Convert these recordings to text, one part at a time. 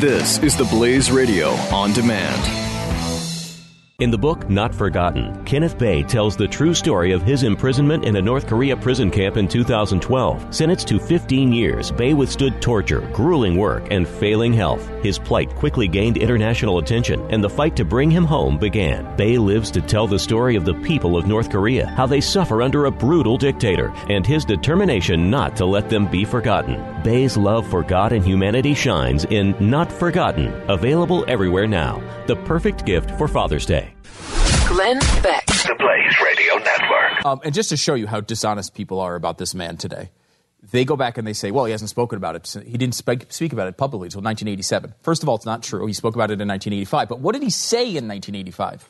This is the Blaze Radio on demand. In the book Not Forgotten, Kenneth Bae tells the true story of his imprisonment in a North Korea prison camp in 2012. Sentenced to 15 years, Bae withstood torture, grueling work, and failing health. His plight quickly gained international attention, and the fight to bring him home began. Bae lives to tell the story of the people of North Korea, how they suffer under a brutal dictator, and his determination not to let them be forgotten. Bae's love for God and humanity shines in Not Forgotten, available everywhere now. The perfect gift for Father's Day. Glenn Beck. The Blaze Radio Network. Um, and just to show you how dishonest people are about this man today, they go back and they say, well, he hasn't spoken about it. He didn't speak, speak about it publicly until 1987. First of all, it's not true. He spoke about it in 1985. But what did he say in 1985?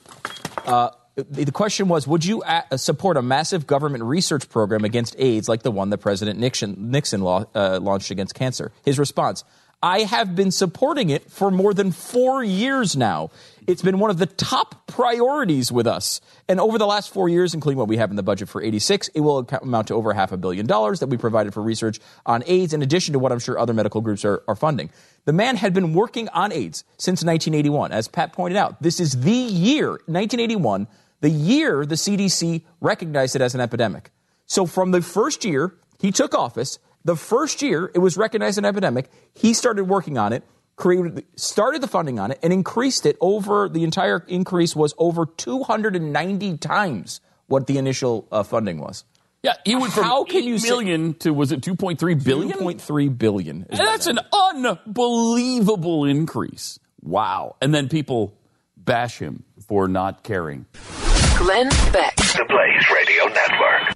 Uh, the question was Would you support a massive government research program against AIDS like the one that President Nixon, Nixon law, uh, launched against cancer? His response I have been supporting it for more than four years now. It's been one of the top priorities with us. And over the last four years, including what we have in the budget for 86, it will amount to over half a billion dollars that we provided for research on AIDS, in addition to what I'm sure other medical groups are, are funding. The man had been working on AIDS since 1981. As Pat pointed out, this is the year, 1981, the year the CDC recognized it as an epidemic. So from the first year he took office, the first year it was recognized an epidemic, he started working on it created, started the funding on it, and increased it over the entire increase was over 290 times what the initial uh, funding was. Yeah, he went from How can 8 you say- million to was it 2.3 billion? 2.3 billion. that's that an unbelievable increase. Wow. And then people bash him for not caring. Glenn Beck. The Blaze.